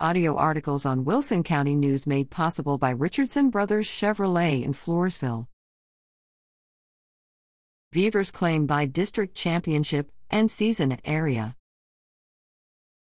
Audio articles on Wilson County News made possible by Richardson Brothers Chevrolet in Floresville. Beavers claim bi-district championship and season area.